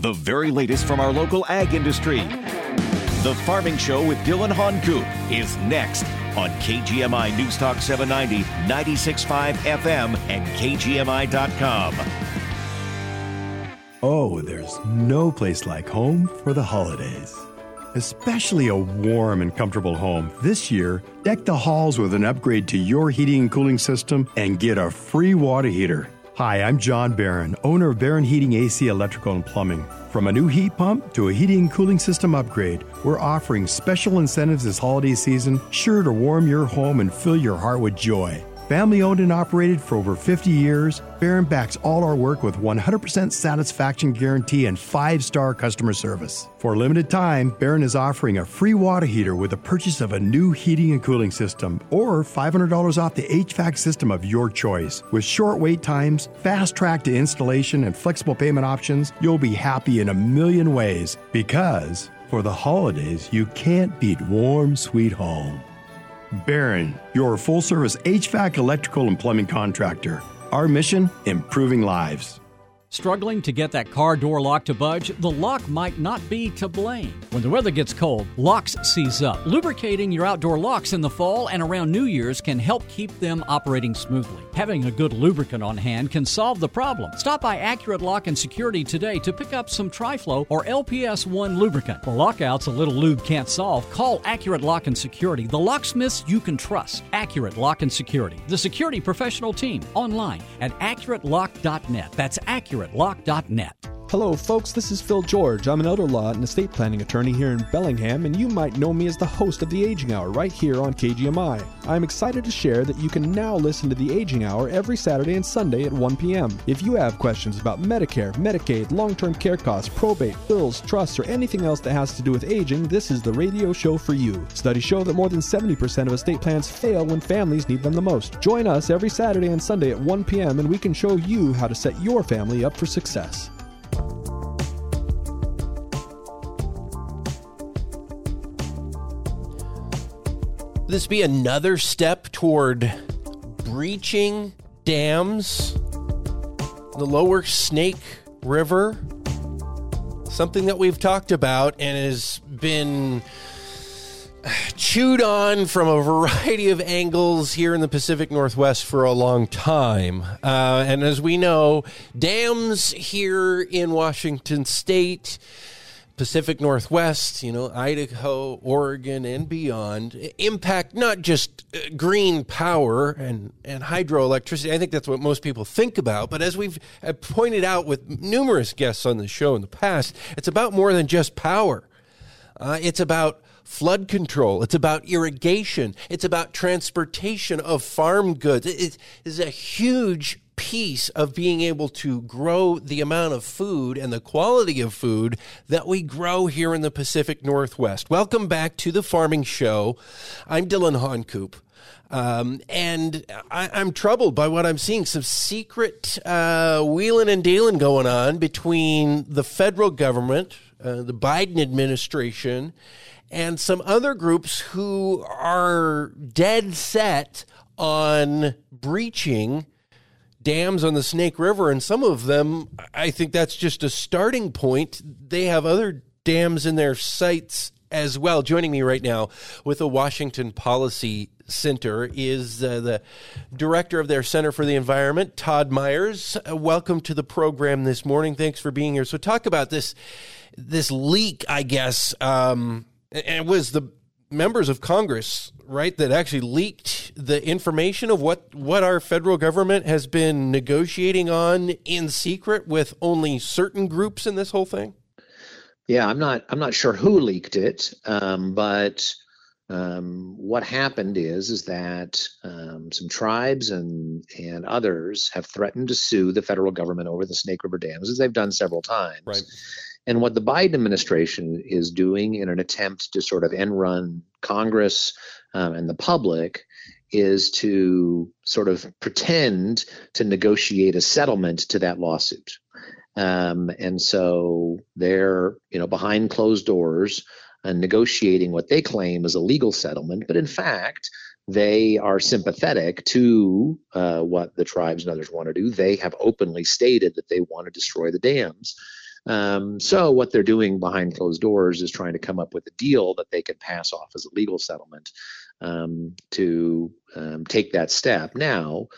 the very latest from our local ag industry. The Farming Show with Dillon Honcoop is next on KGMI News Talk 790, 96.5 FM, and KGMI.com. Oh, there's no place like home for the holidays. Especially a warm and comfortable home. This year, deck the halls with an upgrade to your heating and cooling system and get a free water heater. Hi, I'm John Barron, owner of Barron Heating AC Electrical and Plumbing. From a new heat pump to a heating and cooling system upgrade, we're offering special incentives this holiday season, sure to warm your home and fill your heart with joy. Family owned and operated for over 50 years, Barron backs all our work with 100% satisfaction guarantee and 5 star customer service. For a limited time, Barron is offering a free water heater with the purchase of a new heating and cooling system or $500 off the HVAC system of your choice. With short wait times, fast track to installation, and flexible payment options, you'll be happy in a million ways because for the holidays, you can't beat warm, sweet home. Barron, your full service HVAC, electrical, and plumbing contractor. Our mission improving lives. Struggling to get that car door lock to budge? The lock might not be to blame. When the weather gets cold, locks seize up. Lubricating your outdoor locks in the fall and around New Year's can help keep them operating smoothly. Having a good lubricant on hand can solve the problem. Stop by Accurate Lock and Security today to pick up some Tri-Flow or LPS 1 lubricant. For lockouts a little lube can't solve, call Accurate Lock and Security, the locksmiths you can trust. Accurate Lock and Security, the security professional team, online at AccurateLock.net. That's AccurateLock.net. Hello, folks. This is Phil George. I'm an elder law and estate planning attorney here in Bellingham, and you might know me as the host of the Aging Hour right here on KGMI. I'm excited to share that you can now listen to the Aging Hour every Saturday and Sunday at 1 p.m. If you have questions about Medicare, Medicaid, long term care costs, probate, bills, trusts, or anything else that has to do with aging, this is the radio show for you. Studies show that more than 70% of estate plans fail when families need them the most. Join us every Saturday and Sunday at 1 p.m., and we can show you how to set your family up for success. This be another step toward breaching dams the lower Snake River? Something that we've talked about and has been chewed on from a variety of angles here in the Pacific Northwest for a long time. Uh, and as we know, dams here in Washington state Pacific Northwest, you know, Idaho, Oregon, and beyond impact not just uh, green power and, and hydroelectricity. I think that's what most people think about. But as we've uh, pointed out with numerous guests on the show in the past, it's about more than just power. Uh, it's about flood control. It's about irrigation. It's about transportation of farm goods. It is a huge piece of being able to grow the amount of food and the quality of food that we grow here in the Pacific Northwest. Welcome back to the Farming Show. I'm Dillon Honcoop. Um, and I, am troubled by what I'm seeing. Some secret uh, wheeling and dealing going on between the federal government, uh, the Biden administration, and some other groups who are dead set on breaching dams on the Snake River, and some of them, I think that's just a starting point. They have other dams in their sights as well. Joining me right now with the Washington Policy Center is uh, the director of their Center for the Environment, Todd Myers. Uh, welcome to the program this morning. Thanks for being here. So, talk about this this leak, I guess. Um, and it was the members of Congress, right, that actually leaked the information of what what our federal government has been negotiating on in secret with only certain groups in this whole thing. Yeah, I'm not I'm not sure who leaked it, um, but um, what happened is is that um, some tribes and and others have threatened to sue the federal government over the Snake River dams, as they've done several times. Right. And what the Biden administration is doing in an attempt to sort of end run Congress um, and the public is to sort of pretend to negotiate a settlement to that lawsuit. Um, and so they're, you know, behind closed doors and negotiating what they claim is a legal settlement, but in fact, they are sympathetic to uh, what the tribes and others want to do. They have openly stated that they want to destroy the dams. Um, so what they're doing behind closed doors is trying to come up with a deal that they could pass off as a legal settlement um, to um, take that step. Now,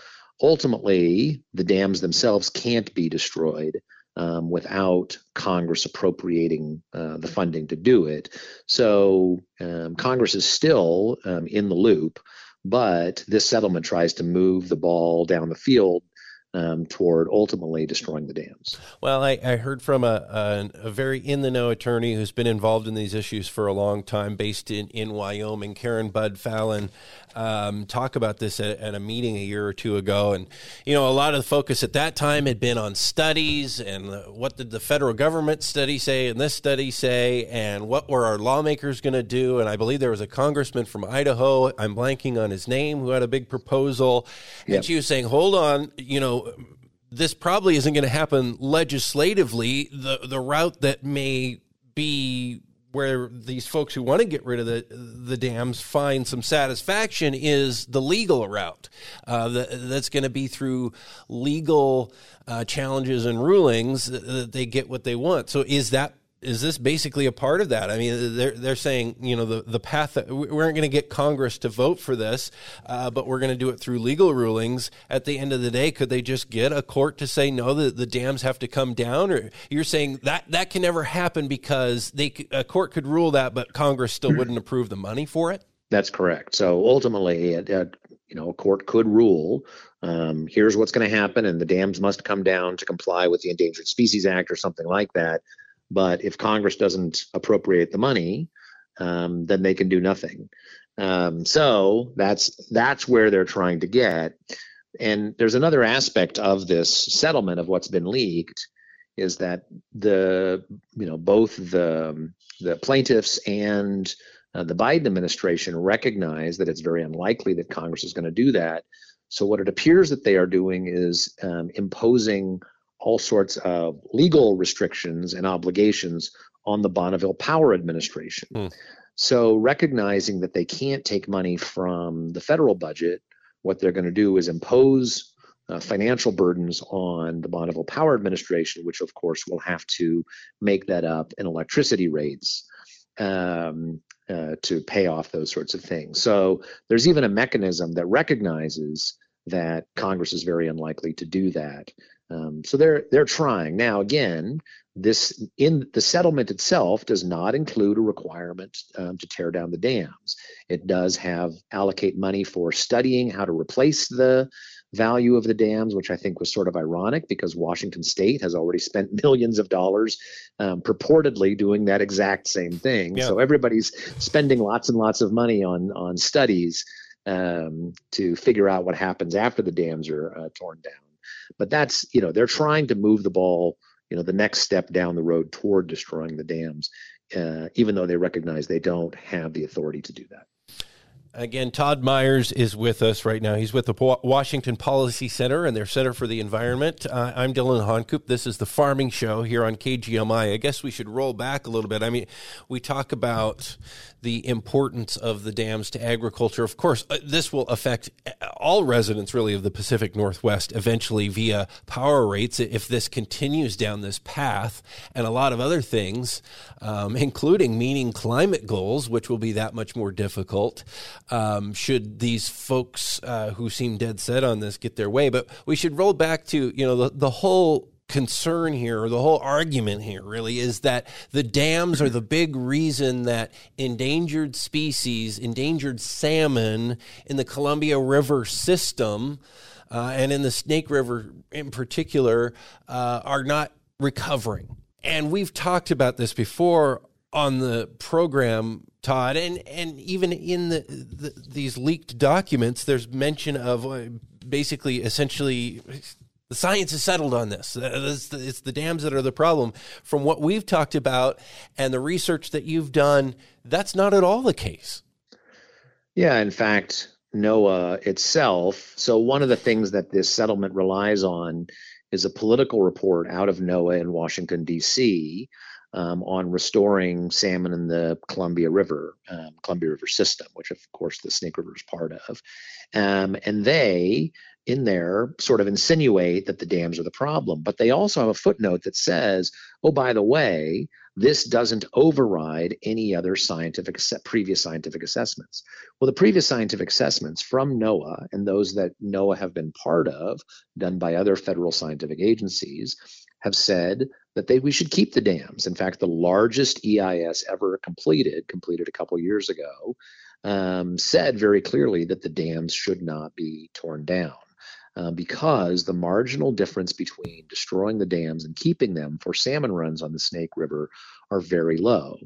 ultimately, the dams themselves can't be destroyed. Um, without Congress appropriating uh, the funding to do it. So um, Congress is still um, in the loop, but this settlement tries to move the ball down the field um, toward ultimately destroying the dams. Well, I, I heard from a, a, a, very in the know attorney who's been involved in these issues for a long time, based in, in Wyoming, Karen Budd-Falen, um, talk about this at, at, a meeting a year or two ago. And, you know, a lot of the focus at that time had been on studies and what did the federal government study say and this study say and what were our lawmakers going to do. And I believe there was a congressman from Idaho, I'm blanking on his name, who had a big proposal. Yep. And she was saying, hold on, you know, this probably isn't going to happen legislatively. The, the route that may be where these folks who want to get rid of the the dams find some satisfaction is the legal route. Uh, the, that's going to be through legal uh, challenges and rulings that they get what they want. So is that is this basically a part of that? I mean, they're they're saying you know the the path that we aren't going to get Congress to vote for this, uh, but we're going to do it through legal rulings. At the end of the day, could they just get a court to say no, that the dams have to come down? Or you're saying that that can never happen because they a court could rule that, but Congress still wouldn't approve the money for it. That's correct. So ultimately, it, it, you know, a court could rule. Um, here's what's going to happen, and the dams must come down to comply with the Endangered Species Act or something like that but if Congress doesn't appropriate the money, um, then they can do nothing. Um, so that's that's where they're trying to get. And there's another aspect of this settlement of what's been leaked is that the you know both the the plaintiffs and uh, the Biden administration recognize that it's very unlikely that Congress is going to do that. So what it appears that they are doing is um, imposing all sorts of legal restrictions and obligations on the Bonneville Power Administration. Mm. So, recognizing that they can't take money from the federal budget, what they're going to do is impose uh, financial burdens on the Bonneville Power Administration, which of course will have to make that up in electricity rates um, uh, to pay off those sorts of things. So, there's even a mechanism that recognizes that Congress is very unlikely to do that. Um, so they're they're trying now. Again, this in the settlement itself does not include a requirement um, to tear down the dams. It does have allocate money for studying how to replace the value of the dams, which I think was sort of ironic because Washington State has already spent millions of dollars um, purportedly doing that exact same thing. Yeah. So everybody's spending lots and lots of money on on studies um, to figure out what happens after the dams are uh, torn down. But that's, you know, they're trying to move the ball, you know, the next step down the road toward destroying the dams, uh, even though they recognize they don't have the authority to do that. Again, Todd Myers is with us right now. He's with the Washington Policy Center and their Center for the Environment. Uh, I'm Dillon Honcoop. This is the Farming Show here on KGMI. I guess we should roll back a little bit. I mean, we talk about the importance of the dams to agriculture. Of course, uh, this will affect all residents really of the Pacific Northwest eventually via power rates if this continues down this path, and a lot of other things, um, including meeting climate goals, which will be that much more difficult. Um, should these folks uh, who seem dead set on this get their way? But we should roll back to you know the, the whole concern here, or the whole argument here, really, is that the dams are the big reason that endangered species, endangered salmon in the Columbia River system, uh, and in the Snake River in particular, uh, are not recovering. And we've talked about this before on the program, Todd, and and even in the, the these leaked documents, there's mention of uh, basically, essentially the science is settled on this. It's the dams that are the problem. From what we've talked about and the research that you've done, that's not at all the case. Yeah, in fact, NOAA itself. So, one of the things that this settlement relies on is a political report out of NOAA in Washington, D.C. Um, on restoring salmon in the Columbia River, um, Columbia River system, which of course the Snake River is part of. Um, and they in there sort of insinuate that the dams are the problem, but they also have a footnote that says, oh, by the way, this doesn't override any other scientific previous scientific assessments. Well, the previous scientific assessments from NOAA and those that NOAA have been part of, done by other federal scientific agencies, have said that they we should keep the dams. In fact, the largest EIS ever completed, completed a couple years ago, um, said very clearly that the dams should not be torn down. Uh, because the marginal difference between destroying the dams and keeping them for salmon runs on the Snake River are very low.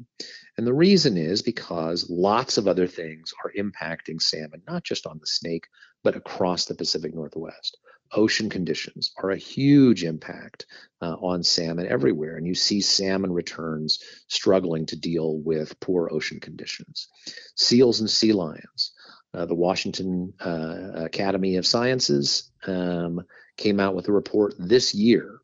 And the reason is because lots of other things are impacting salmon, not just on the Snake, but across the Pacific Northwest. Ocean conditions are a huge impact uh, on salmon everywhere, and you see salmon returns struggling to deal with poor ocean conditions. Seals and sea lions uh, the Washington uh, Academy of Sciences um, came out with a report this year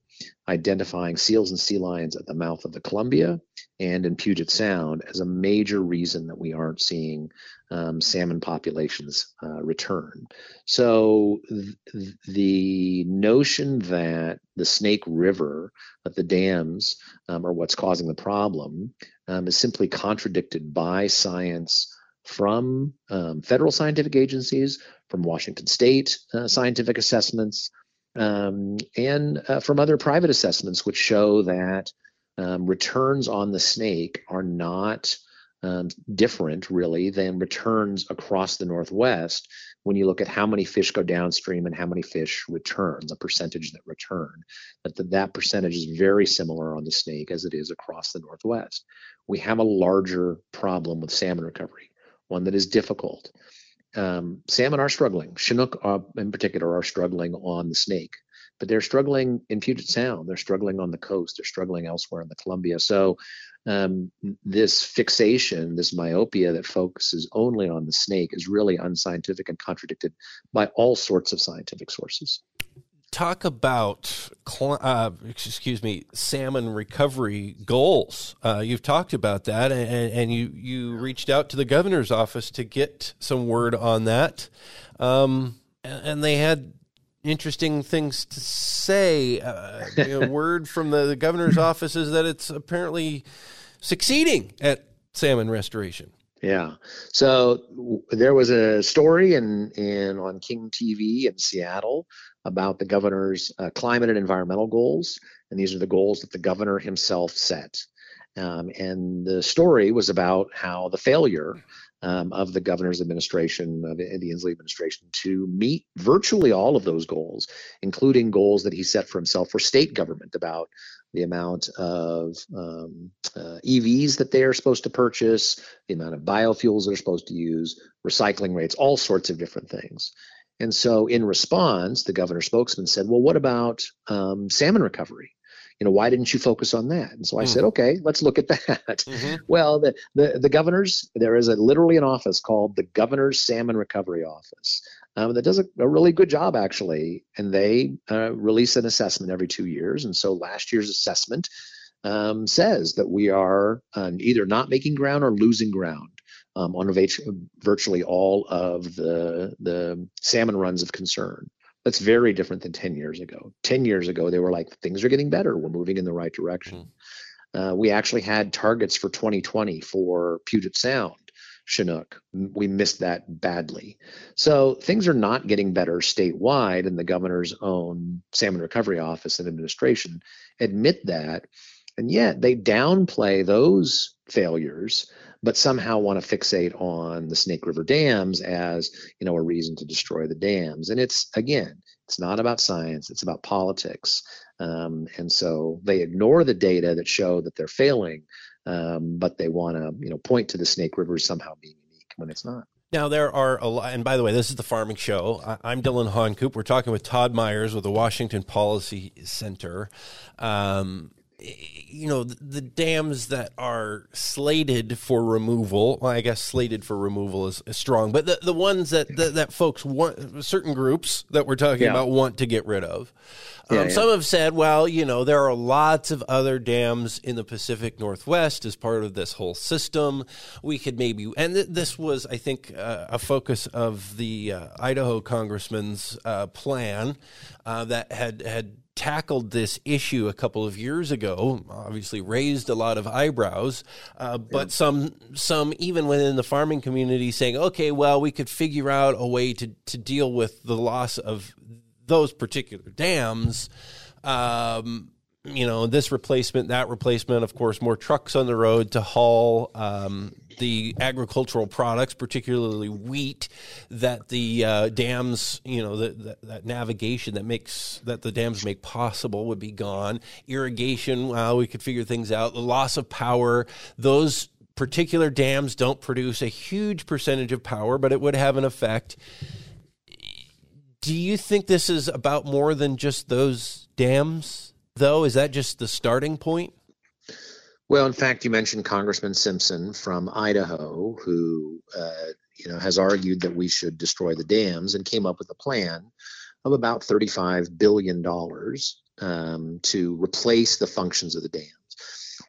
identifying seals and sea lions at the mouth of the Columbia and in Puget Sound as a major reason that we aren't seeing um, salmon populations uh, return. So th- the notion that the Snake River, that the dams um, are what's causing the problem, um, is simply contradicted by science from um, federal scientific agencies, from Washington state uh, scientific assessments, um, and uh, from other private assessments, which show that um, returns on the snake are not um, different, really, than returns across the Northwest when you look at how many fish go downstream and how many fish return, the percentage that return. That, that, that percentage is very similar on the snake as it is across the Northwest. We have a larger problem with salmon recovery one that is difficult. Um, salmon are struggling. Chinook, uh, in particular, are struggling on the Snake, but they're struggling in Puget Sound. They're struggling on the coast. They're struggling elsewhere in the Columbia. So, um, this fixation, this myopia that focuses only on the snake, is really unscientific and contradicted by all sorts of scientific sources talk about uh, excuse me salmon recovery goals. Uh, you've talked about that and, and, you you reached out to the governor's office to get some word on that. Um, and they had interesting things to say. Uh, you know, word from the, the governor's office is that it's apparently succeeding at salmon restoration. Yeah. So there was a story in, in on King TV in Seattle about the governor's uh, climate and environmental goals, and these are the goals that the governor himself set. Um, and the story was about how the failure um, of the governor's administration, of the Inslee administration, to meet virtually all of those goals, including goals that he set for himself for state government about the amount of um, uh, EVs that they are supposed to purchase, the amount of biofuels they're supposed to use, recycling rates, all sorts of different things. And so, in response, the governor spokesman said, Well, what about um, salmon recovery? You know, why didn't you focus on that? And so I mm. said, okay, let's look at that. Mm-hmm. Well, the, the, the governor's, there is a literally an office called the Governor's Salmon Recovery Office um, that does a, a, really good job, actually. And they uh, release an assessment every two years. And so last year's assessment um, says that we are uh, either not making ground or losing ground um, on virtually all of the the salmon runs of concern. That's very different than 10 years ago. 10 years ago, they were like, things are getting better. We're moving in the right direction. Mm. Uh, we actually had targets for 2020 for Puget Sound, Chinook. We missed that badly. So things are not getting better statewide, and the governor's own Salmon Recovery Office and administration admit that. And yet they downplay those failures but somehow want to fixate on the Snake River dams as you know a reason to destroy the dams. And it's again, it's not about science; it's about politics. Um, and so they ignore the data that show that they're failing, um, but they want to you know point to the Snake River somehow being unique when it's not. Now there are a lot, and by the way, this is the Farming Show. I'm Dillon Honcoop. We're talking with Todd Myers with the Washington Policy Center. Um, you know the dams that are slated for removal well, i guess slated for removal is, is strong but the, the ones that, that, that folks want certain groups that we're talking yeah. about want to get rid of um, yeah, yeah. some have said well you know there are lots of other dams in the pacific northwest as part of this whole system we could maybe and th- this was i think uh, a focus of the uh, idaho congressman's uh, plan uh, that had had tackled this issue a couple of years ago. Obviously, raised a lot of eyebrows, uh, but some some even within the farming community saying, okay, well, we could figure out a way to to deal with the loss of those particular dams. Um, you know, this replacement, that replacement, of course, more trucks on the road to haul um, the agricultural products, particularly wheat, that the uh, dams, you know, the, the, that navigation that makes that the dams make possible would be gone. Irrigation, well, we could figure things out. The loss of power, those particular dams don't produce a huge percentage of power, but it would have an effect. Do you think this is about more than just those dams, though? Is that just the starting point? Well, in fact, you mentioned Congressman Simpson from Idaho, who uh, you know has argued that we should destroy the dams and came up with a plan of about thirty-five billion dollars um, to replace the functions of the dams.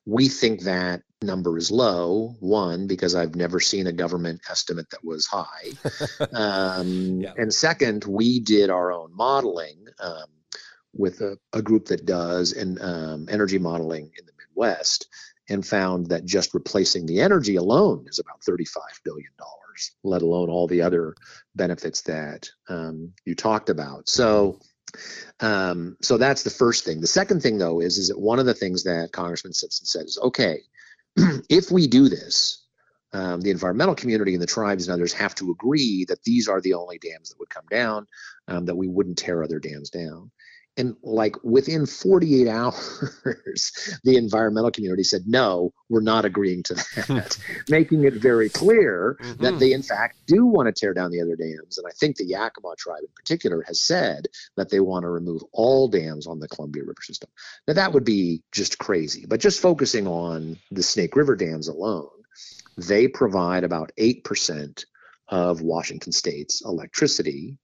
We think that number is low. One, because I've never seen a government estimate that was high, um, yeah. and second, we did our own modeling. Um, with a, a, group that does an um, energy modeling in the Midwest, and found that just replacing the energy alone is about $35 billion, let alone all the other benefits that um, you talked about. So, um, so that's the first thing. The second thing, though, is is that one of the things that Congressman Simpson said is, okay, if we do this, um, the environmental community and the tribes and others have to agree that these are the only dams that would come down, um, that we wouldn't tear other dams down and like within 48 hours the environmental community said no we're not agreeing to that making it very clear mm-hmm. that they in fact do want to tear down the other dams and i think the yakima tribe in particular has said that they want to remove all dams on the columbia river system now that would be just crazy but just focusing on the snake river dams alone they provide about 8% of Washington state's electricity.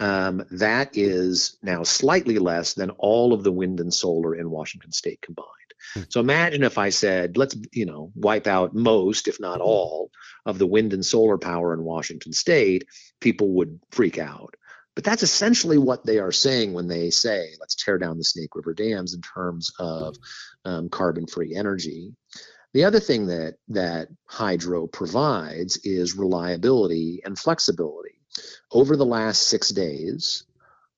Um, that is now slightly less than all of the wind and solar in Washington state combined. Hmm. So imagine if I said, let's, you know, wipe out most, if not all, of the wind and solar power in Washington state, people would freak out. But that's essentially what they are saying when they say, let's tear down the Snake River dams in terms of um, carbon free energy. The other thing that that hydro provides is reliability and flexibility. Over the last six days,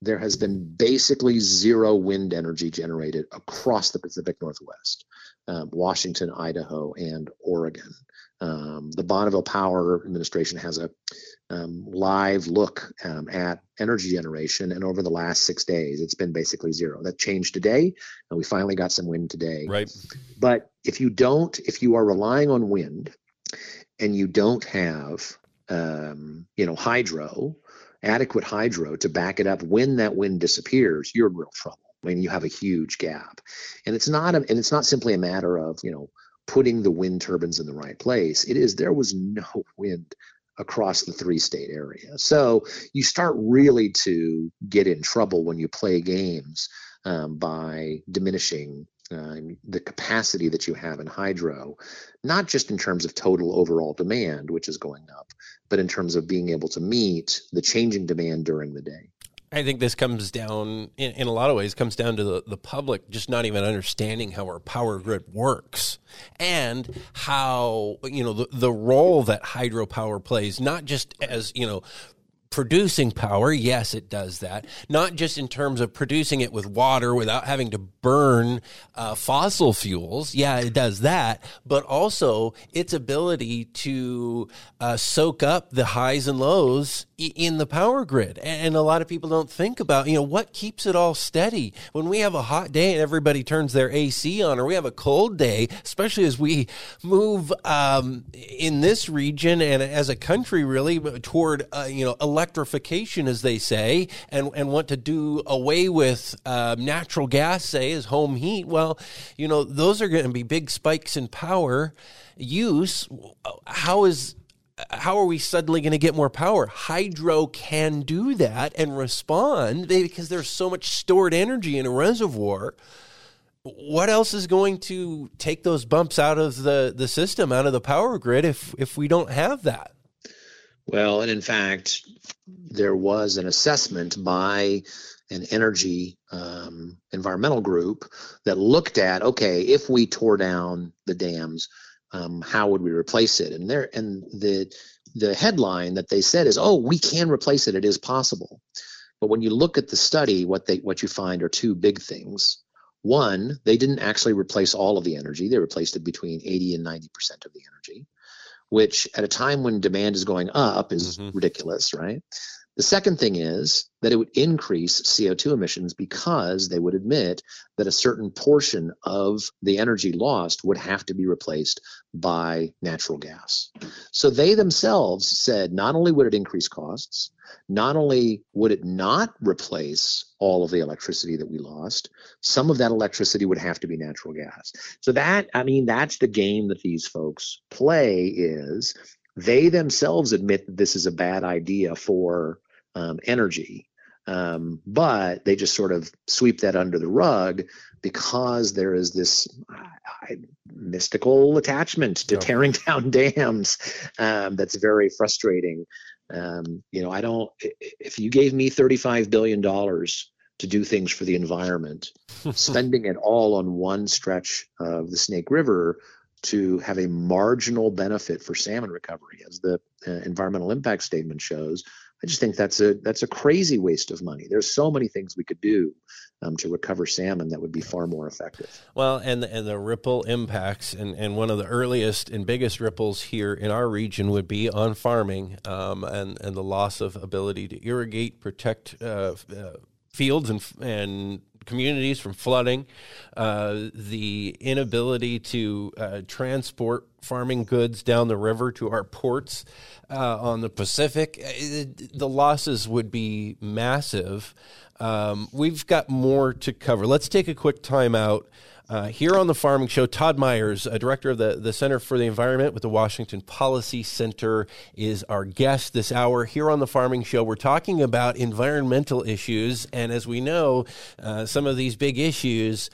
there has been basically zero wind energy generated across the Pacific Northwest, um, Washington, Idaho, and Oregon. Um, the Bonneville Power Administration has a um, live look um, at energy generation, and over the last six days, it's been basically zero. That changed today, and we finally got some wind today. Right. But if you don't, if you are relying on wind, and you don't have, um, you know, hydro, adequate hydro to back it up when that wind disappears, you're in real trouble. I mean, you have a huge gap, and it's not a, and it's not simply a matter of you know putting the wind turbines in the right place. It is there was no wind across the three state area. So you start really to get in trouble when you play games um, by diminishing uh, the capacity that you have in hydro, not just in terms of total overall demand, which is going up, but in terms of being able to meet the changing demand during the day. I think this comes down, in, in, a lot of ways, comes down to the, the public just not even understanding how our power grid works and how, you know, the, the role that hydropower plays, not just as, you know, producing power, yes, it does that. Not just in terms of producing it with water without having to burn uh, fossil fuels. Yeah, it does that. But also its ability to uh, soak up the highs and lows in the power grid. And a lot of people don't think about, you know, what keeps it all steady. When we have a hot day and everybody turns their AC on, or we have a cold day, especially as we move um, in this region and as a country really toward, uh, you know, electrification, as they say, and, and want to do away with uh, natural gas, say, as home heat, well, you know, those are going to be big spikes in power use. How is how are we suddenly going to get more power? Hydro can do that and respond because there's so much stored energy in a reservoir. What else is going to take those bumps out of the, the system, out of the power grid, if if we don't have that? Well, and in fact, there was an assessment by an energy um, environmental group that looked at okay, if we tore down the dams, um, how would we replace it? And there, and the the headline that they said is, oh, we can replace it. It is possible. But when you look at the study, what they what you find are two big things. One, they didn't actually replace all of the energy. They replaced it between 80 and 90 percent of the energy, which at a time when demand is going up is mm-hmm. ridiculous, right? The second thing is that it would increase CO2 emissions because they would admit that a certain portion of the energy lost would have to be replaced by natural gas. So they themselves said not only would it increase costs, not only would it not replace all of the electricity that we lost, some of that electricity would have to be natural gas. So that, I mean, that's the game that these folks play is they themselves admit that this is a bad idea for um, energy. Um, but they just sort of sweep that under the rug because there is this uh, mystical attachment to yeah. tearing down dams um, that's very frustrating. Um, you know, I don't, if you gave me $35 billion to do things for the environment, spending it all on one stretch of the Snake River to have a marginal benefit for salmon recovery, as the uh, environmental impact statement shows, I just think that's a that's a crazy waste of money. There's so many things we could do um, to recover salmon that would be far more effective. Well, and the, and the ripple impacts, and, and one of the earliest and biggest ripples here in our region would be on farming, um, and and the loss of ability to irrigate, protect uh, uh, fields and and communities from flooding, uh, the inability to uh, transport farming goods down the river to our ports uh, on the Pacific, uh, the losses would be massive. Um, we've got more to cover. Let's take a quick time out. Uh, here on the Farming Show, Todd Myers, a director of the, the Center for the Environment with the Washington Policy Center, is our guest this hour. Here on the Farming Show, we're talking about environmental issues. And as we know, uh, some of these big issues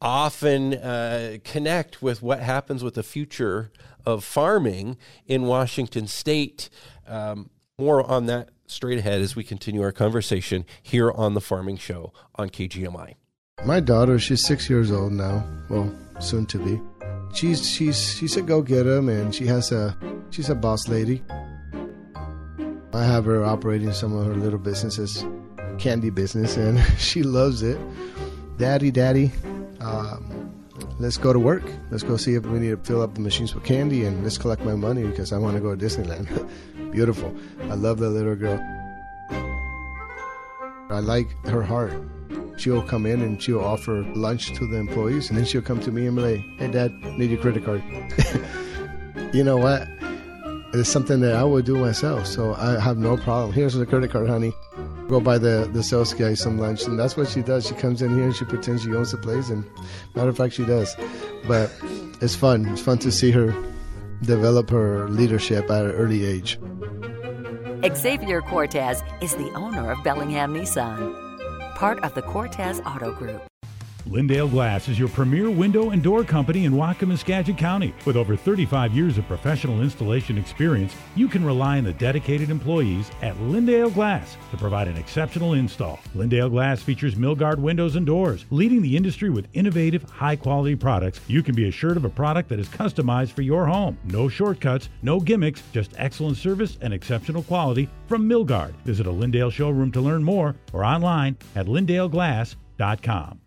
often uh, connect with what happens with the future of farming in Washington state. Um, more on that straight ahead as we continue our conversation here on the Farming Show on KGMI. My daughter, she's six years old now. Well, soon to be. She's she's she's a go getter, and she has a she's a boss lady. I have her operating some of her little businesses, candy business, and she loves it. Daddy, daddy, um, let's go to work. Let's go see if we need to fill up the machines with candy, and let's collect my money because I want to go to Disneyland. Beautiful. I love that little girl. I like her heart she'll come in and she'll offer lunch to the employees, and then she'll come to me and be like, "Hey, Dad, need your credit card." you know what? It's something that I would do myself, so I have no problem. Here's the credit card, honey. Go buy the the sales guy some lunch, and that's what she does. She comes in here and she pretends she owns the place, and matter of fact, she does. But it's fun. It's fun to see her develop her leadership at an early age. Xavier Cortez is the owner of Bellingham Nissan part of the Cortez Auto Group. Lindale Glass is your premier window and door company in Whatcom Skagit County. With over 35 years of professional installation experience, you can rely on the dedicated employees at Lindale Glass to provide an exceptional install. Lindale Glass features Milgard windows and doors, leading the industry with innovative, high quality products. You can be assured of a product that is customized for your home. No shortcuts, no gimmicks, just excellent service and exceptional quality from Milgard. Visit a Lindale showroom to learn more or online at lindaleglass.com.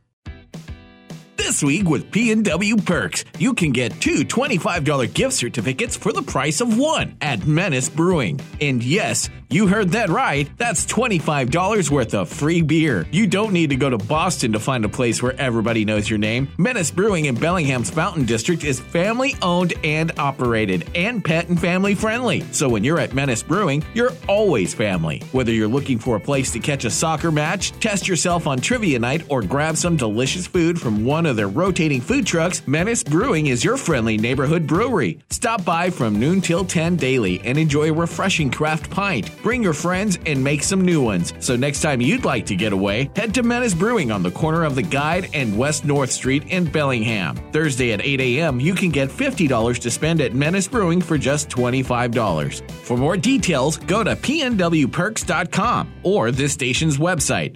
This week with PNW Perks, you can get two $25 gift certificates for the price of one at Menace Brewing. And yes, You heard that right. That's $25 worth of free beer. You don't need to go to Boston to find a place where everybody knows your name. Menace Brewing in Bellingham's Fountain District is family owned and operated and pet and family friendly. So when you're at Menace Brewing, you're always family. Whether you're looking for a place to catch a soccer match, test yourself on trivia night, or grab some delicious food from one of their rotating food trucks, Menace Brewing is your friendly neighborhood brewery. Stop by from noon till 10 daily and enjoy a refreshing craft pint. Bring your friends and make some new ones. So next time you'd like to get away, head to Menace Brewing on the corner of the Guide and West North Street in Bellingham. Thursday at 8 a.m., you can get $50 to spend at Menace Brewing for just $25. For more details, go to pnwperks.com or this station's website.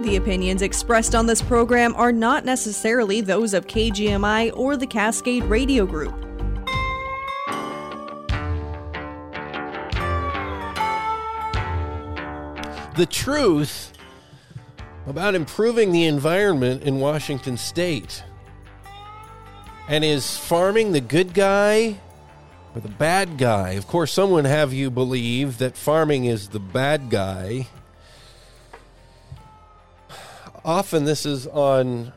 The opinions expressed on this program are not necessarily those of KGMI or the Cascade Radio Group. The truth about improving the environment in Washington state. And is farming the good guy or the bad guy? Of course, someone have you believe that farming is the bad guy often this is on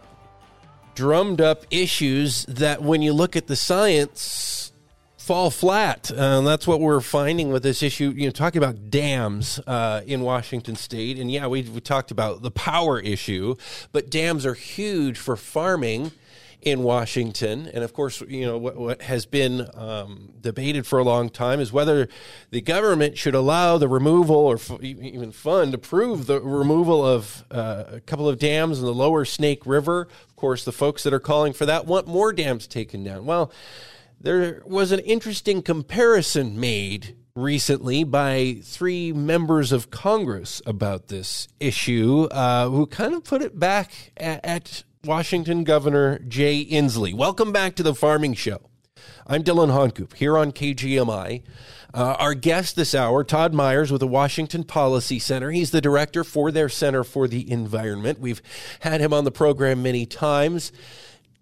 drummed up issues that when you look at the science fall flat. And that's what we're finding with this issue. You know talking about dams uh, in washington state. And yeah we, we talked about the power issue but dams are huge for farming in Washington. And of course, you know, what, what has been um, debated for a long time is whether the government should allow the removal or f- even fund, approve the removal of uh, a couple of dams in the lower Snake River. Of course, the folks that are calling for that want more dams taken down. Well, there was an interesting comparison made recently by three members of Congress about this issue, uh, who kind of put it back at, at Washington Governor Jay Inslee. Welcome back to the Farming Show. I'm Dillon Honcoop here on KGMI. Uh, our guest this hour, Todd Myers with the Washington Policy Center. He's the director for their Center for the Environment. We've had him on the program many times.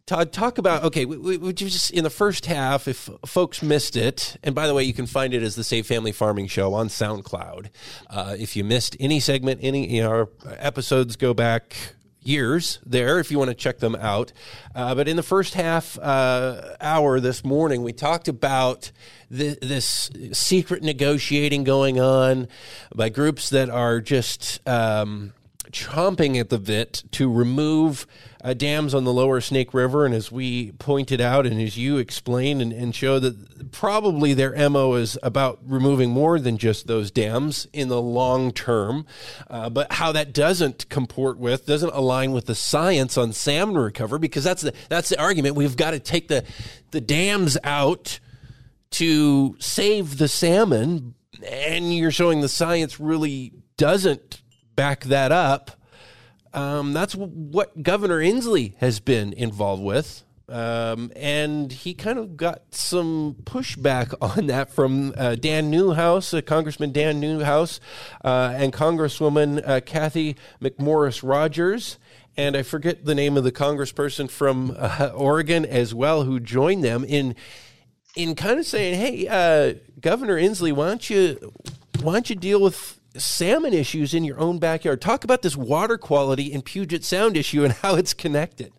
Todd, talk about okay. Would you just in the first half, if folks missed it, and by the way, you can find it as the Save Family Farming Show on SoundCloud. Uh, if you missed any segment, any you know, our episodes go back years there if you want to check them out. Uh, but in the first half uh, hour this morning, we talked about the, this secret negotiating going on by groups that are just um, chomping at the bit to remove uh, dams on the lower Snake River. And as we pointed out, and as you explained and, and show that probably their MO is about removing more than just those dams in the long term, uh, but how that doesn't comport with, doesn't align with the science on salmon recovery, because that's the, that's the argument. We've got to take the, the dams out to save the salmon. And you're showing the science really doesn't back that up. Um, that's what Governor Inslee has been involved with. Um, and he kind of got some pushback on that from uh, Dan Newhouse, uh, Congressman Dan Newhouse, uh, and Congresswoman uh, Cathy McMorris Rodgers. And I forget the name of the congressperson from uh, Oregon as well, who joined them in in kind of saying, "Hey, uh, Governor Inslee, why don't you why don't you deal with salmon issues in your own backyard. Talk about this water quality in Puget Sound issue and how it's connected.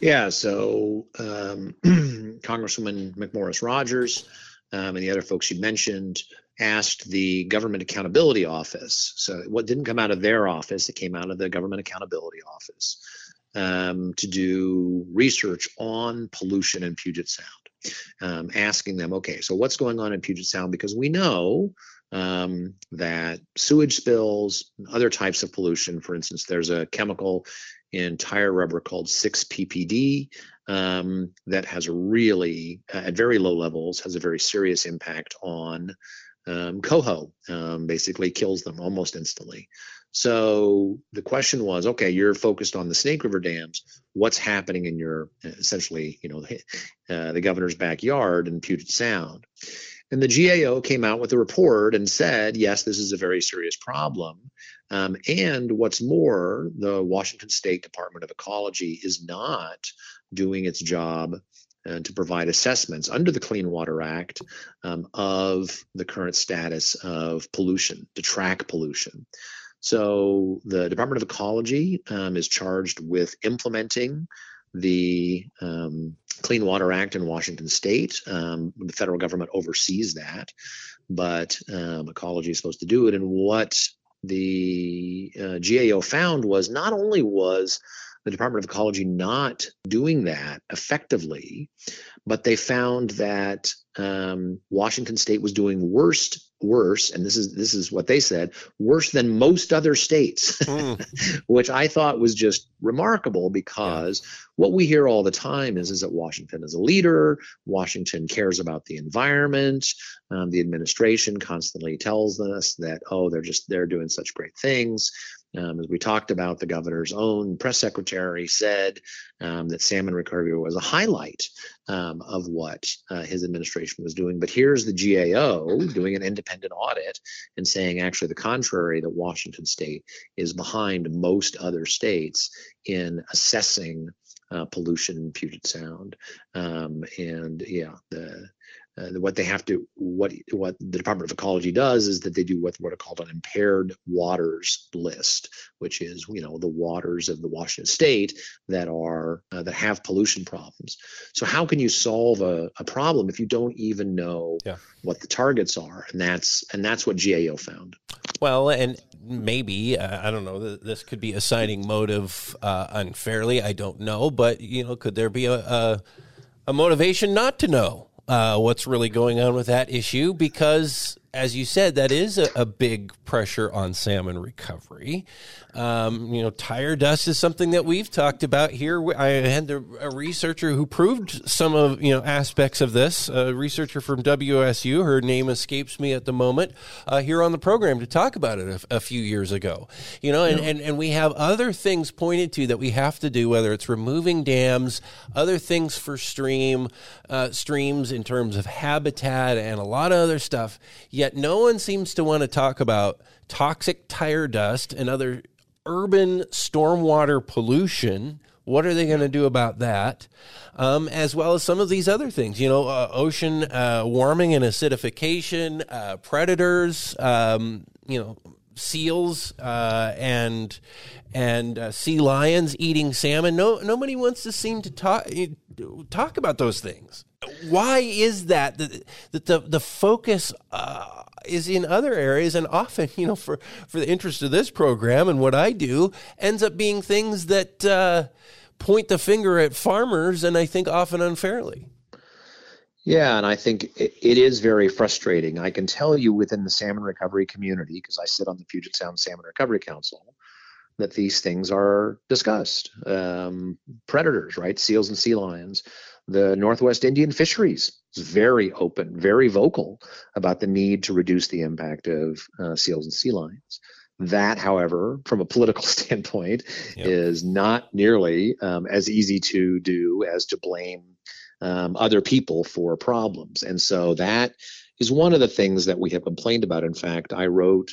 Yeah, so um, Congresswoman McMorris Rodgers um, and the other folks you mentioned asked the Government Accountability Office. So, what didn't come out of their office, it came out of the Government Accountability Office um, to do research on pollution in Puget Sound. Um, asking them, okay, so what's going on in Puget Sound? Because we know um, that sewage spills, other types of pollution, for instance, there's a chemical in tire rubber called 6-PPD um, that has really, uh, at very low levels, has a very serious impact on um, coho um, basically kills them almost instantly. So the question was, okay, you're focused on the Snake River dams. What's happening in your essentially, you know, uh, the governor's backyard in Puget Sound? And the GAO came out with a report and said, yes, this is a very serious problem. Um, and what's more, the Washington State Department of Ecology is not doing its job uh, to provide assessments under the Clean Water Act um, of the current status of pollution, to track pollution. So the Department of Ecology um, is charged with implementing the um, Clean Water Act in Washington State. Um, the federal government oversees that, but um, ecology is supposed to do it. And what the uh, GAO found was not only was the Department of Ecology not doing that effectively, but they found that um, Washington State was doing worst worse, and this is this is what they said, worse than most other states, mm. which I thought was just remarkable because yeah. what we hear all the time is is that Washington is a leader, Washington cares about the environment, um, the administration constantly tells us that oh they're just they're doing such great things. Um, as we talked about, the governor's own press secretary said um, that salmon recovery was a highlight um, of what uh, his administration was doing. But here's the GAO doing an independent audit and saying actually the contrary, that Washington state is behind most other states in assessing uh, pollution in Puget Sound. Um, and yeah, the uh, what they have to what what the Department of Ecology does is that they do what what are called an impaired waters list, which is you know the waters of the Washington State that are uh, that have pollution problems. So how can you solve a, a problem if you don't even know yeah. what the targets are? And that's and that's what GAO found. Well, and maybe uh, I don't know. This could be assigning motive uh, unfairly. I don't know, but you know, could there be a, a, a motivation not to know? Uh, what's really going on with that issue because as you said, that is a, a big pressure on salmon recovery. Um, you know, tire dust is something that we've talked about here. I had a researcher who proved some of you know aspects of this. A researcher from WSU, her name escapes me at the moment, uh, here on the program to talk about it a, a few years ago. You know, and, yeah. and and we have other things pointed to that we have to do, whether it's removing dams, other things for stream uh, streams in terms of habitat, and a lot of other stuff. Yet no one seems to want to talk about toxic tire dust and other urban stormwater pollution. What are they going to do about that? Um, as well as some of these other things, you know, uh, ocean uh, warming and acidification, uh, predators, um, you know, seals uh, and and uh, sea lions eating salmon. No, nobody wants to seem to talk talk about those things why is that that, the the focus uh, is in other areas and often you know for for the interest of this program and what I do ends up being things that uh, point the finger at farmers and I think often unfairly. Yeah, and I think it, it is very frustrating. I can tell you within the salmon recovery community because I sit on the Puget Sound Salmon Recovery Council that these things are discussed. Um, predators, right? Seals and sea lions the Northwest Indian fisheries is very open, very vocal about the need to reduce the impact of uh, seals and sea lions. That, however, from a political standpoint, yep. is not nearly um, as easy to do as to blame um, other people for problems. And so that is one of the things that we have complained about. In fact, I wrote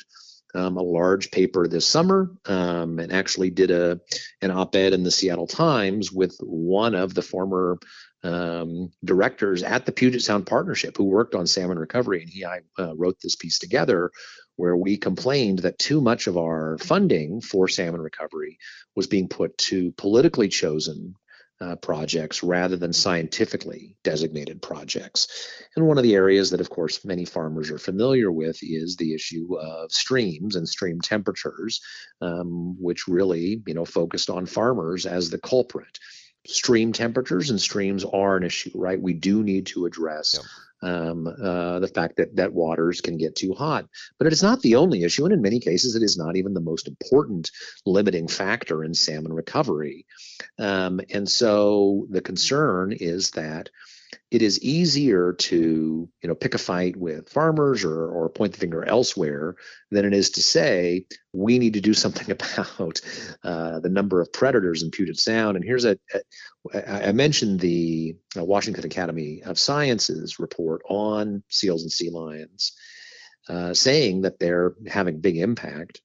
um, a large paper this summer um, and actually did a an op-ed in the Seattle Times with one of the former um, directors at the Puget Sound Partnership who worked on salmon recovery, and he I uh, wrote this piece together where we complained that too much of our funding for salmon recovery was being put to politically chosen uh, projects rather than scientifically designated projects. And one of the areas that, of course, many farmers are familiar with is the issue of streams and stream temperatures, um, which really, you know, focused on farmers as the culprit stream temperatures and streams are an issue, right? We do need to address um, uh, the fact that that waters can get too hot, but it is not the only issue, and in many cases, it is not even the most important limiting factor in salmon recovery. Um, and so the concern is that it is easier to you know pick a fight with farmers or or point the finger elsewhere than it is to say we need to do something about uh, the number of predators in Puget Sound. And here's a, a I mentioned the uh, Washington Academy of Sciences report on seals and sea lions, uh, saying that they're having big impact.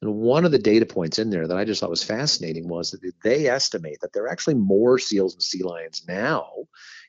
And one of the data points in there that I just thought was fascinating was that they estimate that there are actually more seals and sea lions now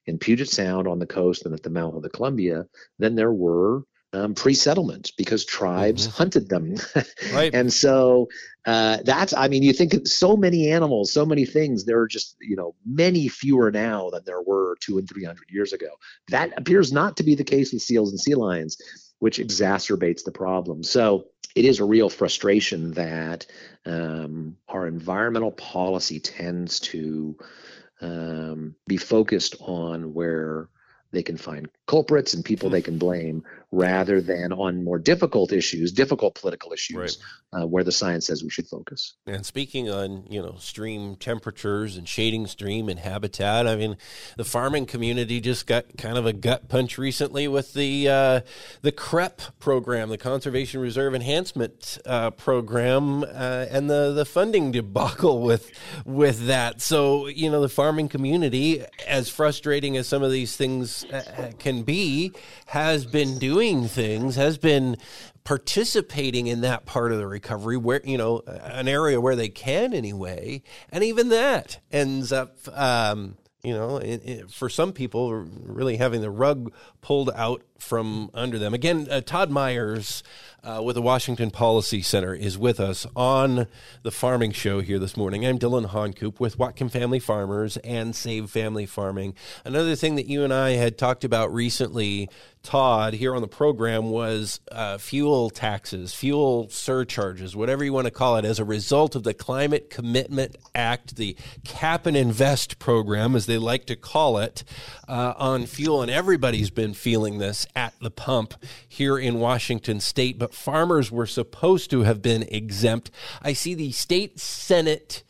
in Puget Sound on the coast and at the mouth of the Columbia than there were um, pre-settlements because tribes mm-hmm. hunted them. right. And so uh, that's, I mean, you think of so many animals, so many things, there are just, you know, many fewer now than there were two and 300 years ago. That appears not to be the case with seals and sea lions, which exacerbates the problem. So it is a real frustration that um, our environmental policy tends to um, be focused on where they can find culprits and people they can blame rather than on more difficult issues, difficult political issues, right. uh, where the science says we should focus. And speaking on you know stream temperatures and shading stream and habitat, I mean the farming community just got kind of a gut punch recently with the uh, the CREP program, the Conservation Reserve Enhancement uh, program, uh, and the the funding debacle with with that. So you know the farming community, as frustrating as some of these things uh, can be, has been doing doing things, has been participating in that part of the recovery where you know an area where they can anyway and even that ends up um, you know it, it, for some people really having the rug pulled out from under them. Again uh, todd myers uh, with the Washington Policy Center is with us on the farming show here this morning. I'm Dillon Honcoop with Whatcom Family Farmers and Save Family Farming. Another thing that you and I had talked about recently, Todd, here on the program was uh, fuel taxes, fuel surcharges, whatever you want to call it, as a result of the Climate Commitment Act, the Cap and Invest program, as they like to call it, uh, on fuel. And everybody's been feeling this at the pump here in Washington state. But farmers were supposed to have been exempt. I see the state senate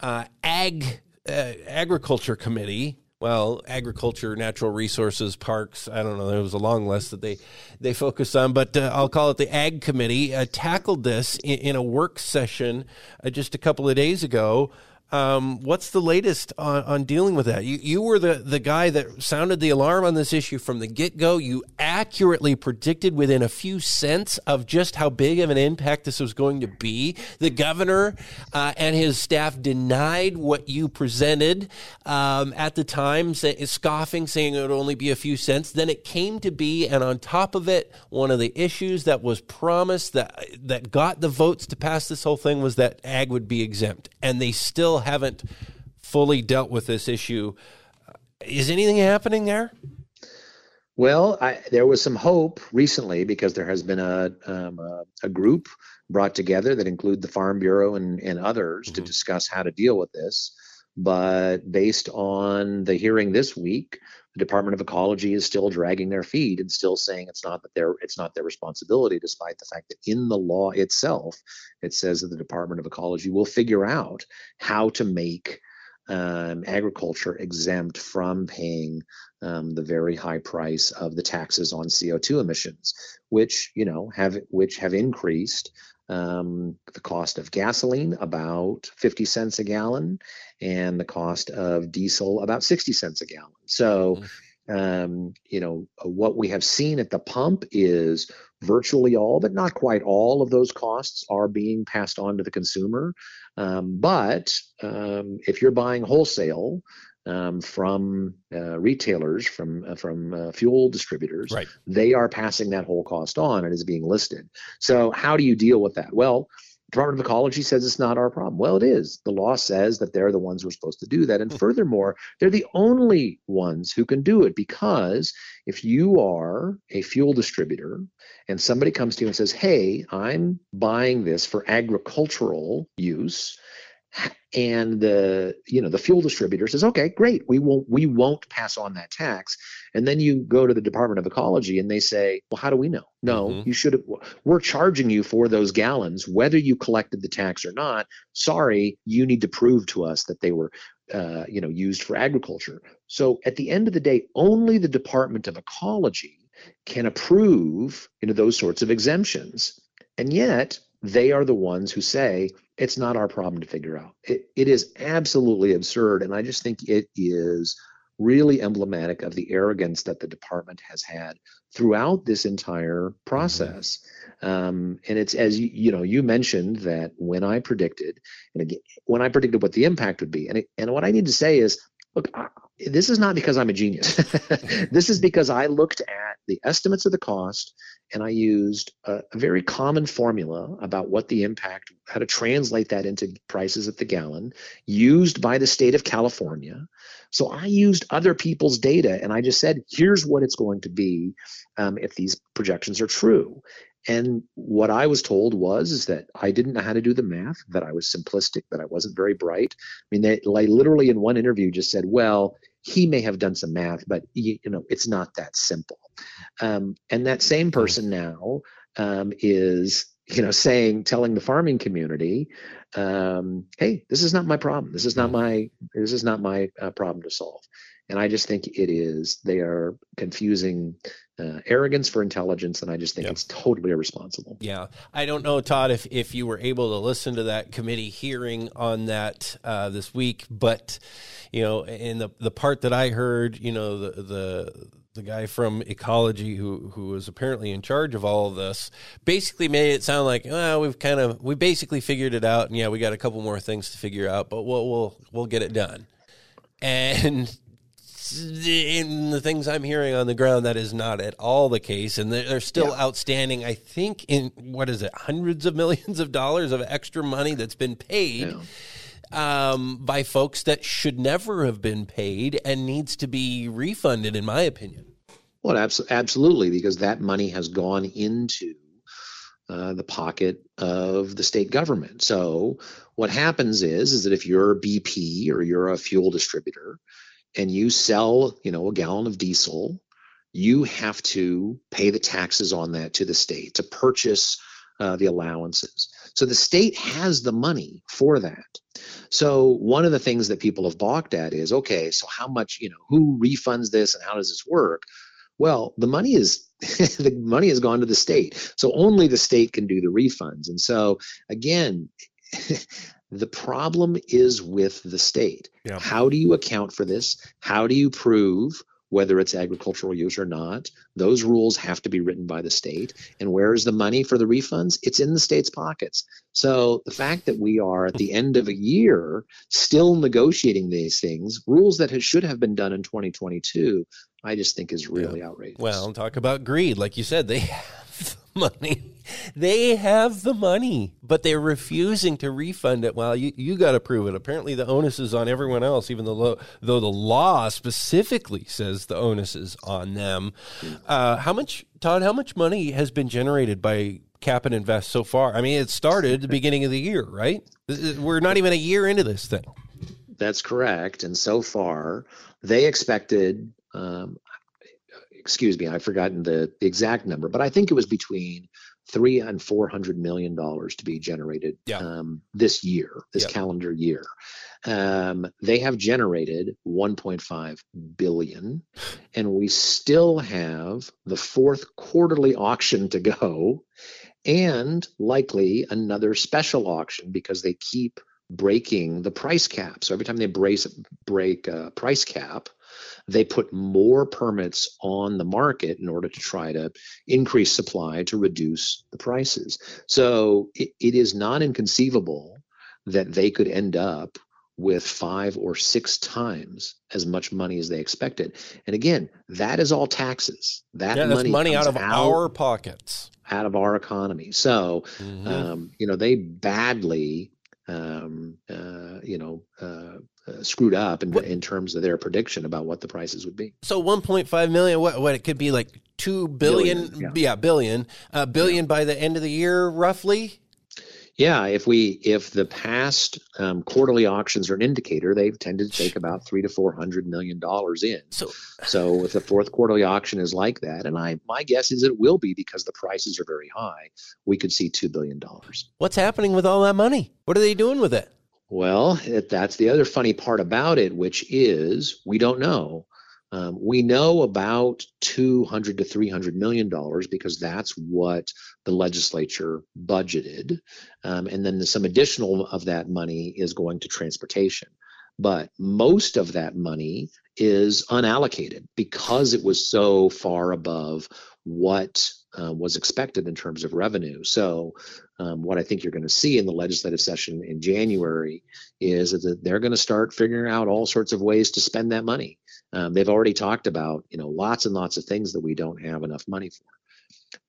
uh, ag uh, agriculture committee well, agriculture, natural resources, parks. I don't know. There was a long list that they they focused on, but uh, I'll call it the Ag Committee uh, tackled this in, in, a work session uh, just a couple of days ago. Um, what's the latest on, on, dealing with that? You, you were the, the guy that sounded the alarm on this issue from the get go. You accurately predicted within a few cents of just how big of an impact this was going to be. The governor uh, and his staff denied what you presented um, at the time, say, scoffing, saying it would only be a few cents. Then it came to be, and on top of it, one of the issues that was promised that that got the votes to pass this whole thing was that ag would be exempt, and they still haven't fully dealt with this issue. Is anything happening there? Well, I, there was some hope recently because there has been a, um, a, a, group brought together that include the Farm Bureau and, and others mm-hmm. to discuss how to deal with this. But based on the hearing this week, the Department of Ecology is still dragging their feet and still saying it's not that their it's not their responsibility, despite the fact that in the law itself it says that the Department of Ecology will figure out how to make um, agriculture exempt from paying um, the very high price of the taxes on CO2 emissions, which you know have which have increased um, the cost of gasoline about 50 cents a gallon and the cost of diesel about 60 cents a gallon. So, mm-hmm. um, you know, what we have seen at the pump is virtually all, but not quite all of those costs are being passed on to the consumer. Um, but um, if you're buying wholesale, um, from uh, retailers, from uh, from uh, fuel distributors, right. they are passing that whole cost on and is being listed. So how do you deal with that? Well, Department of Ecology says it's not our problem. Well, it is. The law says that they're the ones who are supposed to do that. And hmm. furthermore, they're the only ones who can do it because if you are a fuel distributor and somebody comes to you and says, Hey, I'm buying this for agricultural use, and the you know the fuel distributor says okay great we won't we won't pass on that tax and then you go to the department of ecology and they say well how do we know no mm-hmm. you should have we're charging you for those gallons whether you collected the tax or not sorry you need to prove to us that they were uh, you know, used for agriculture. So at the end of the day, only the Department of Ecology can approve, you know, those sorts of exemptions. And yet they are the ones who say it's not our problem to figure out. It, it is absolutely absurd. And I just think it is really emblematic of the arrogance that the department has had throughout this entire process. Um, and it's as you, you know, you mentioned that when I predicted, and again, when I predicted what the impact would be, and it, and what I need to say is, look, I, this is not because I'm a genius. this is because I looked at the estimates of the cost and I used a, a, very common formula about what the impact, how to translate that into prices at the gallon, used by the state of California. So I used other people's data and I just said, here's what it's going to be um, if these projections are true. And what I was told was is that I didn't know how to do the math, that I was simplistic, that I wasn't very bright. I mean, they like, literally in one interview just said, well, he may have done some math, but you, you know, it's not that simple. Um, and that same hmm. person now um, is, you know, saying, telling the farming community, um, "Hey, this is not my problem. This is not hmm. my this is not my uh, problem to solve." And I just think it is. They are confusing uh, arrogance for intelligence, and I just think yep. it's totally irresponsible. Yeah, I don't know, Todd, if if you were able to listen to that committee hearing on that uh, this week, but you know, in the the part that I heard, you know, the the the guy from ecology who who was apparently in charge of all of this basically made it sound like well we've kind of we basically figured it out and yeah we got a couple more things to figure out but we'll we'll we'll get it done and in the things I'm hearing on the ground, that is not at all the case, and they're, still yeah. outstanding. I think in what is it, hundreds of millions of dollars of extra money that's been paid. Yeah. Um, by folks that should never have been paid and needs to be refunded, in my opinion. Well, abs- absolutely, because that money has gone into uh, the pocket of the state government. So what happens is, is that if you're a BP or you're a fuel distributor, and you sell, you know, a gallon of diesel, you have to pay the taxes on that to the state to purchase uh, the allowances. So the state has the money for that. So one of the things that people have balked at is, okay, so how much, you know, who refunds this and how does this work? Well, the money is the money has gone to the state. So only the state can do the refunds. And so again, The problem is with the state. Yeah. How do you account for this? How do you prove whether it's agricultural use or not? Those rules have to be written by the state. And where is the money for the refunds? It's in the state's pockets. So the fact that we are at the end of a year still negotiating these things, rules that should have been done in 2022, I just think is really yeah. outrageous. Well, talk about greed. Like you said, they have money they have the money, but they're refusing to refund it. Well, you, you got to prove it. Apparently, the onus is on everyone else, even though, though the law specifically says the onus is on them. Uh, how much, Todd, how much money has been generated by Cap and Invest so far? I mean, it started at the beginning of the year, right? We're not even a year into this thing. That's correct. And so far, they expected, um, excuse me, I've forgotten the, the exact number, but I think it was between three and four hundred million dollars to be generated yeah. um, this year, this calendar year. Um, they have generated 1.5 billion, and we still have the fourth quarterly auction to go, and likely another special auction because they keep breaking the price cap. So every time they brace, break a price cap, they put more permits on the market in order to try to increase supply to reduce the prices. So it, it is not inconceivable that they could end up with five or six times as much money as they expected. And again, that is all taxes. That yeah, money, money out of out, our pockets, out of our economy. So, mm-hmm. um, you know, they badly, um, uh, you know, uh, uh, screwed up in, in terms of their prediction about what the prices would be. So 1.5 million, what, what it could be like 2 billion, billion yeah. yeah, billion, uh, billion yeah. by the end of the year, roughly. Yeah, if we if the past um, quarterly auctions are an indicator, they've tended to take about three to four hundred million dollars in. So, so if the fourth quarterly auction is like that, and I my guess is it will be because the prices are very high, we could see two billion dollars. What's happening with all that money? What are they doing with it? Well, it, that's the other funny part about it, which is we don't know. Um, we know about 200 to 300 million dollars because that's what the legislature budgeted, um, and then some additional of that money is going to transportation. But most of that money is unallocated because it was so far above what uh, was expected in terms of revenue. So, um, what I think you're going to see in the legislative session in January is that they're going to start figuring out all sorts of ways to spend that money. Um, they've already talked about, you know, lots and lots of things that we don't have enough money for.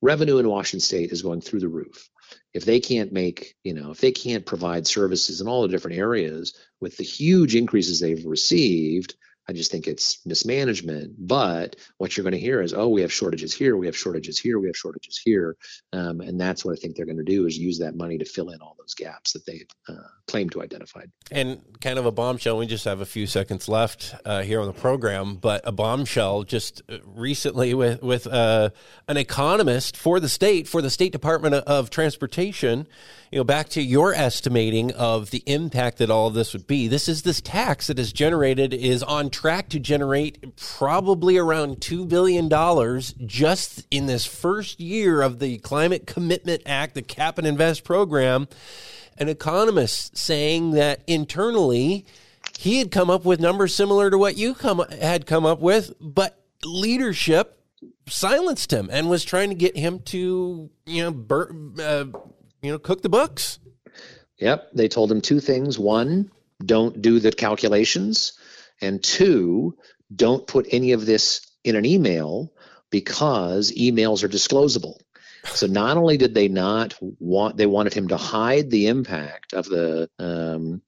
Revenue in Washington State is going through the roof. If they can't make, you know, if they can't provide services in all the different areas with the huge increases they've received, I just think it's mismanagement. But what you're going to hear is, oh, we have shortages here, we have shortages here, we have shortages here, um, and that's what I think they're going to do is use that money to fill in all those gaps that they uh, claim to identify. And kind of a bombshell. We just have a few seconds left uh, here on the program, but a bombshell just uh, recently with with uh, an economist for the state for the State Department of Transportation you know, back to your estimating of the impact that all of this would be. This is this tax that is generated is on track to generate probably around $2 billion just in this first year of the Climate Commitment Act, the Cap and Invest program. An economist saying that internally, he had come up with numbers similar to what you come, had come up with, but leadership silenced him and was trying to get him to you know bur- uh, you know, cook the books. Yep. They told him two things. One, don't do the calculations. And two, don't put any of this in an email because emails are disclosable. So not only did they not want, they wanted him to hide the impact of the um,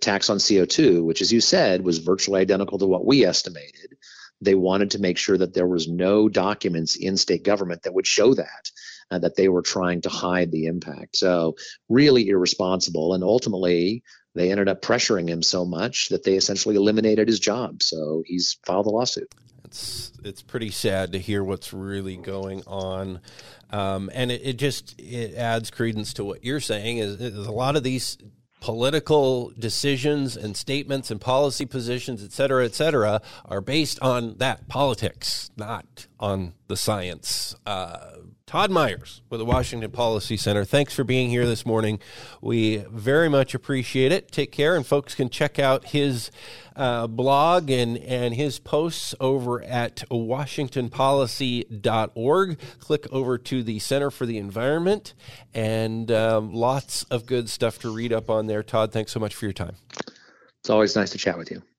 tax on CO2, which, as you said, was virtually identical to what we estimated. They wanted to make sure that there was no documents in state government that would show that uh, that they were trying to hide the impact. So really irresponsible, and ultimately they ended up pressuring him so much that they essentially eliminated his job. So he's filed a lawsuit. It's it's pretty sad to hear what's really going on, um, and it, it, just it adds credence to what you're saying. Is, is a lot of these political decisions and statements and policy positions, et cetera, et cetera, are based on that politics, not on the science. Uh, Todd Myers with the Washington Policy Center. Thanks for being here this morning. We very much appreciate it. Take care, and folks can check out his uh, blog and, and his posts over at washingtonpolicy.org. Click over to the Center for the Environment, and um, lots of good stuff to read up on there. Todd, thanks so much for your time. It's always nice to chat with you.